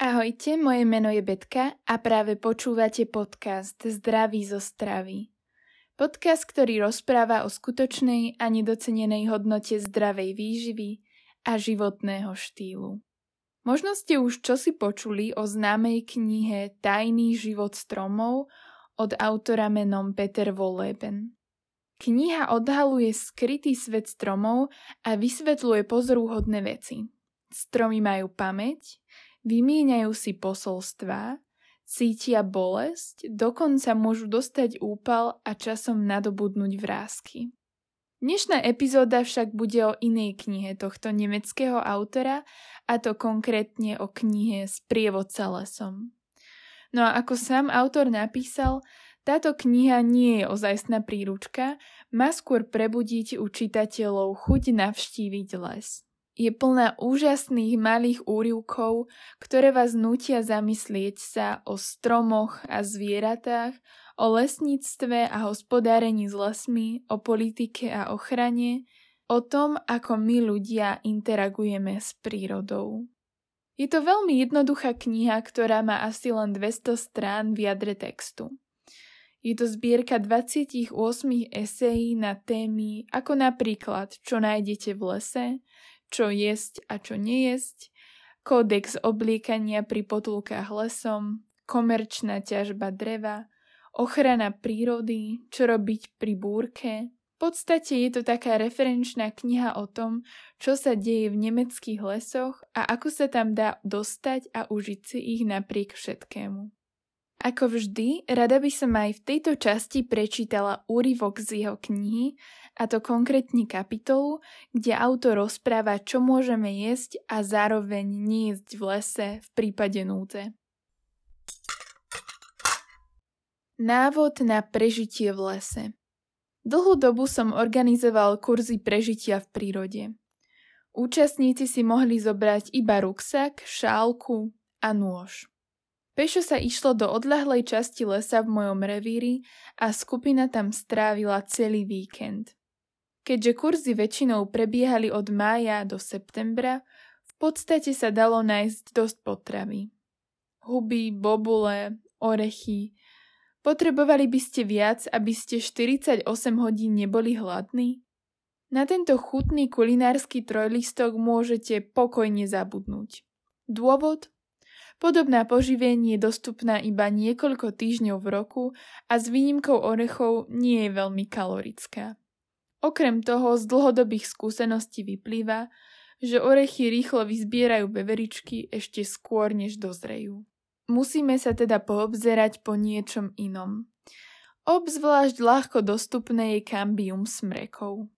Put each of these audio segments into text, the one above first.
Ahojte, moje meno je Betka a práve počúvate podcast Zdraví zo stravy. Podcast, ktorý rozpráva o skutočnej a nedocenenej hodnote zdravej výživy a životného štýlu. Možno ste už čosi počuli o známej knihe Tajný život stromov od autora menom Peter Wolleben. Kniha odhaluje skrytý svet stromov a vysvetľuje pozorúhodné veci. Stromy majú pamäť, vymieňajú si posolstvá, cítia bolesť, dokonca môžu dostať úpal a časom nadobudnúť vrázky. Dnešná epizóda však bude o inej knihe tohto nemeckého autora, a to konkrétne o knihe Sprievodca lesom. No a ako sám autor napísal, táto kniha nie je ozajstná príručka, má skôr prebudiť u čitateľov chuť navštíviť les je plná úžasných malých úrivkov, ktoré vás nutia zamyslieť sa o stromoch a zvieratách, o lesníctve a hospodárení s lesmi, o politike a ochrane, o tom, ako my ľudia interagujeme s prírodou. Je to veľmi jednoduchá kniha, ktorá má asi len 200 strán v jadre textu. Je to zbierka 28 esejí na témy ako napríklad, čo nájdete v lese, čo jesť a čo nejesť, kódex obliekania pri potulkách lesom, komerčná ťažba dreva, ochrana prírody, čo robiť pri búrke. V podstate je to taká referenčná kniha o tom, čo sa deje v nemeckých lesoch a ako sa tam dá dostať a užiť si ich napriek všetkému. Ako vždy, rada by som aj v tejto časti prečítala úryvok z jeho knihy, a to konkrétne kapitolu, kde autor rozpráva, čo môžeme jesť a zároveň nejesť v lese v prípade núdze. Návod na prežitie v lese Dlhú dobu som organizoval kurzy prežitia v prírode. Účastníci si mohli zobrať iba ruksak, šálku a nôž. Pešo sa išlo do odľahlej časti lesa v mojom revíri a skupina tam strávila celý víkend. Keďže kurzy väčšinou prebiehali od mája do septembra, v podstate sa dalo nájsť dosť potravy. Huby, bobule, orechy. Potrebovali by ste viac, aby ste 48 hodín neboli hladní? Na tento chutný kulinársky trojlistok môžete pokojne zabudnúť. Dôvod? Podobná poživeň je dostupná iba niekoľko týždňov v roku a s výnimkou orechov nie je veľmi kalorická. Okrem toho z dlhodobých skúseností vyplýva, že orechy rýchlo vyzbierajú beveričky ešte skôr než dozrejú. Musíme sa teda poobzerať po niečom inom. Obzvlášť ľahko dostupné je kambium smrekov.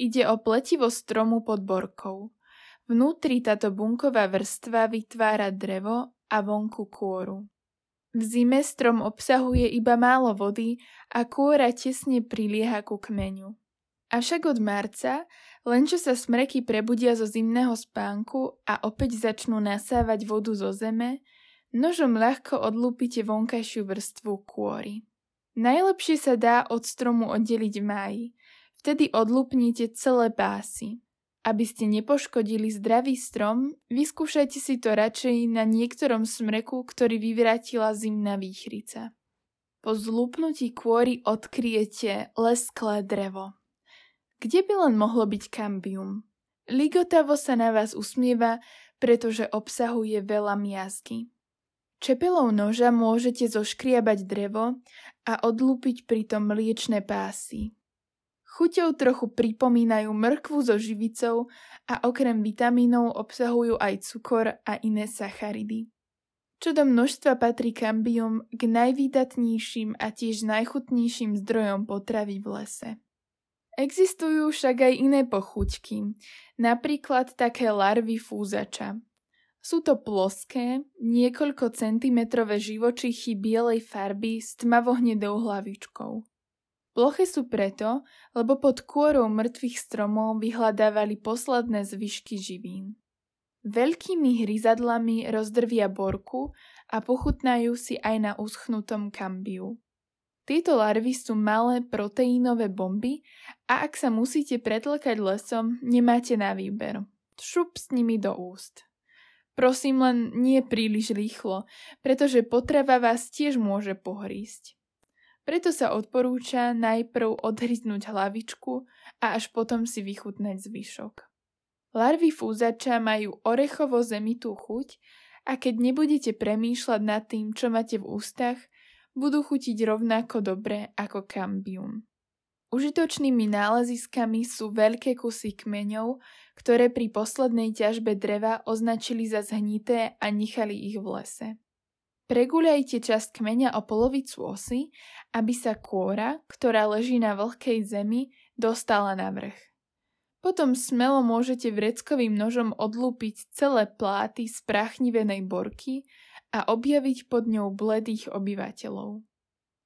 Ide o pletivo stromu pod borkou. Vnútri táto bunková vrstva vytvára drevo a vonku kôru. V zime strom obsahuje iba málo vody a kôra tesne prilieha ku kmeňu. Avšak od marca, len čo sa smreky prebudia zo zimného spánku a opäť začnú nasávať vodu zo zeme, nožom ľahko odlúpite vonkajšiu vrstvu kôry. Najlepšie sa dá od stromu oddeliť v máji. Vtedy odlúpnite celé pásy. Aby ste nepoškodili zdravý strom, vyskúšajte si to radšej na niektorom smreku, ktorý vyvratila zimná výchrica. Po zlúpnutí kôry odkryjete lesklé drevo. Kde by len mohlo byť kambium? Ligotavo sa na vás usmieva, pretože obsahuje veľa miazgy. Čepelou noža môžete zoškriabať drevo a odlúpiť pritom mliečne pásy. Chuťou trochu pripomínajú mrkvu so živicou a okrem vitamínov obsahujú aj cukor a iné sacharidy. Čo do množstva patrí kambium k najvýdatnejším a tiež najchutnejším zdrojom potravy v lese. Existujú však aj iné pochuťky, napríklad také larvy fúzača. Sú to ploské, niekoľko centimetrové živočichy bielej farby s tmavohnedou hlavičkou. Ploché sú preto, lebo pod kôrou mŕtvych stromov vyhľadávali posledné zvyšky živín. Veľkými hryzadlami rozdrvia borku a pochutnajú si aj na uschnutom kambiu. Tieto larvy sú malé proteínové bomby a ak sa musíte pretlkať lesom, nemáte na výber. Šup s nimi do úst. Prosím len nie príliš rýchlo, pretože potrava vás tiež môže pohrísť. Preto sa odporúča najprv odhryznúť hlavičku a až potom si vychutnať zvyšok. Larvy fúzača majú orechovo zemitú chuť a keď nebudete premýšľať nad tým, čo máte v ústach, budú chutiť rovnako dobre ako kambium. Užitočnými náleziskami sú veľké kusy kmeňov, ktoré pri poslednej ťažbe dreva označili za zhnité a nechali ich v lese. Preguľajte časť kmeňa o polovicu osy, aby sa kôra, ktorá leží na vlhkej zemi, dostala na vrch. Potom smelo môžete vreckovým nožom odlúpiť celé pláty z prachnivenej borky a objaviť pod ňou bledých obyvateľov.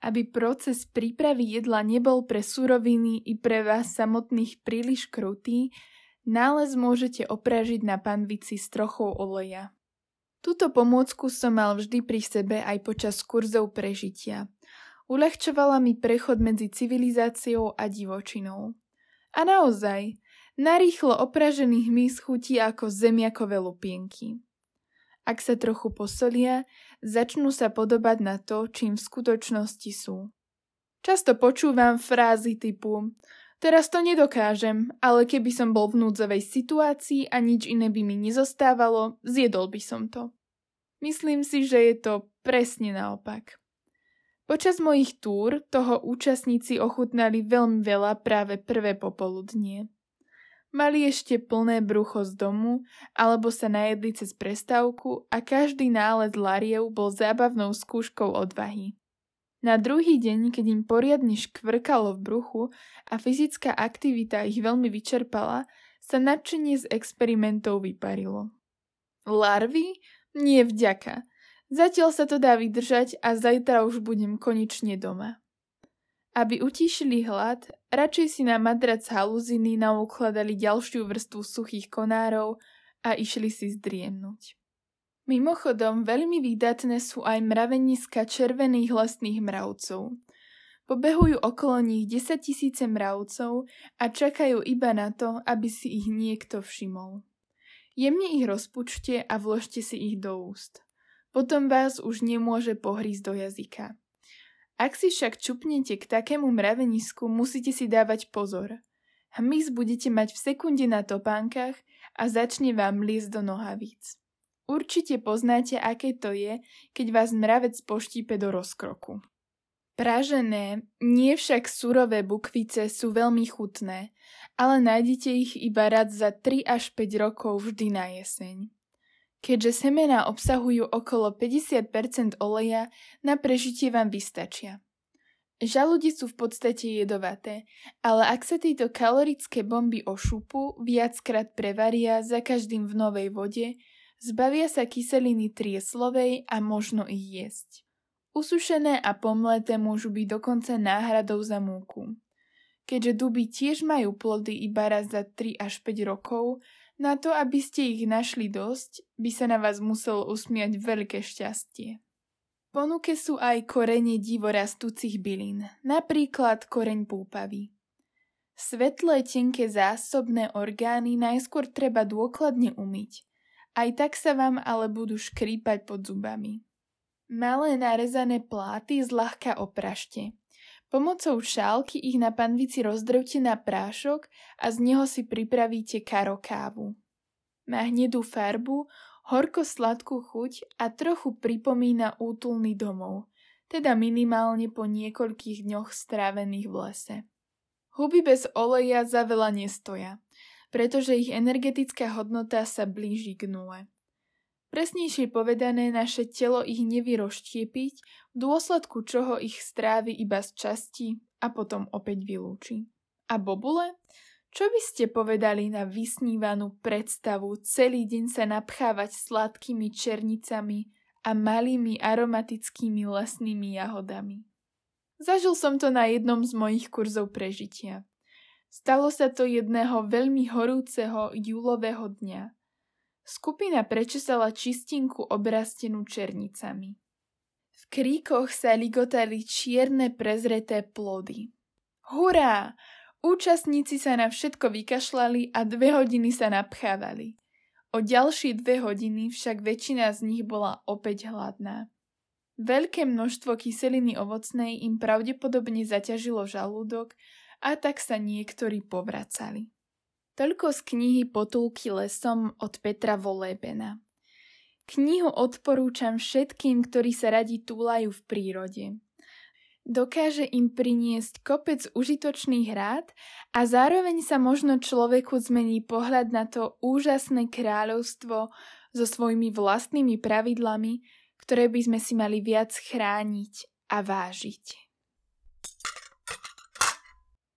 Aby proces prípravy jedla nebol pre suroviny i pre vás samotných príliš krutý, nález môžete opražiť na panvici s trochou oleja. Túto pomôcku som mal vždy pri sebe aj počas kurzov prežitia. Uľahčovala mi prechod medzi civilizáciou a divočinou. A naozaj, narýchlo opražený hmyz chutí ako zemiakové lupienky. Ak sa trochu posolia, začnú sa podobať na to, čím v skutočnosti sú. Často počúvam frázy typu Teraz to nedokážem, ale keby som bol v núdzovej situácii a nič iné by mi nezostávalo, zjedol by som to. Myslím si, že je to presne naopak. Počas mojich túr toho účastníci ochutnali veľmi veľa práve prvé popoludnie. Mali ešte plné brucho z domu, alebo sa najedli cez prestávku a každý nález lariev bol zábavnou skúškou odvahy. Na druhý deň, keď im poriadne škvrkalo v bruchu a fyzická aktivita ich veľmi vyčerpala, sa nadšenie z experimentov vyparilo. Larvy? Nie vďaka. Zatiaľ sa to dá vydržať a zajtra už budem konečne doma. Aby utíšili hlad, radšej si na madrac haluziny naukladali ďalšiu vrstvu suchých konárov a išli si zdriemnúť. Mimochodom, veľmi výdatné sú aj mraveniska červených lesných mravcov. Pobehujú okolo nich 10 tisíce mravcov a čakajú iba na to, aby si ich niekto všimol. Jemne ich rozpučte a vložte si ich do úst. Potom vás už nemôže pohrísť do jazyka. Ak si však čupnete k takému mravenisku, musíte si dávať pozor. Hmyz budete mať v sekunde na topánkach a začne vám liesť do nohavíc. Určite poznáte, aké to je, keď vás mravec poštípe do rozkroku. Pražené, nie však surové bukvice sú veľmi chutné, ale nájdete ich iba raz za 3 až 5 rokov vždy na jeseň keďže semená obsahujú okolo 50% oleja, na prežitie vám vystačia. Žalúdi sú v podstate jedovaté, ale ak sa tieto kalorické bomby ošupu, viackrát prevaria za každým v novej vode, zbavia sa kyseliny trieslovej a možno ich jesť. Usušené a pomleté môžu byť dokonca náhradou za múku. Keďže duby tiež majú plody iba raz za 3 až 5 rokov, na to, aby ste ich našli dosť, by sa na vás muselo usmiať veľké šťastie. Ponuke sú aj korene divorastúcich bylín, napríklad koreň púpavy. Svetlé, tenké zásobné orgány najskôr treba dôkladne umyť. Aj tak sa vám ale budú škrípať pod zubami. Malé narezané pláty zľahka oprašte. Pomocou šálky ich na panvici rozdrvte na prášok a z neho si pripravíte karokávu. Má hnedú farbu, horko-sladkú chuť a trochu pripomína útulný domov, teda minimálne po niekoľkých dňoch strávených v lese. Huby bez oleja za veľa nestoja, pretože ich energetická hodnota sa blíži k nule. Presnejšie povedané, naše telo ich nevie rozštiepiť, v dôsledku čoho ich strávi iba z časti a potom opäť vylúči. A bobule? Čo by ste povedali na vysnívanú predstavu celý deň sa napchávať sladkými černicami a malými aromatickými lesnými jahodami? Zažil som to na jednom z mojich kurzov prežitia. Stalo sa to jedného veľmi horúceho júlového dňa. Skupina prečesala čistinku obrastenú černicami. V kríkoch sa ligotali čierne prezreté plody. Hurá! Účastníci sa na všetko vykašľali a dve hodiny sa napchávali. O ďalšie dve hodiny však väčšina z nich bola opäť hladná. Veľké množstvo kyseliny ovocnej im pravdepodobne zaťažilo žalúdok a tak sa niektorí povracali. Toľko z knihy Potulky lesom od Petra Volébena. Knihu odporúčam všetkým, ktorí sa radi túlajú v prírode. Dokáže im priniesť kopec užitočných rád a zároveň sa možno človeku zmení pohľad na to úžasné kráľovstvo so svojimi vlastnými pravidlami, ktoré by sme si mali viac chrániť a vážiť.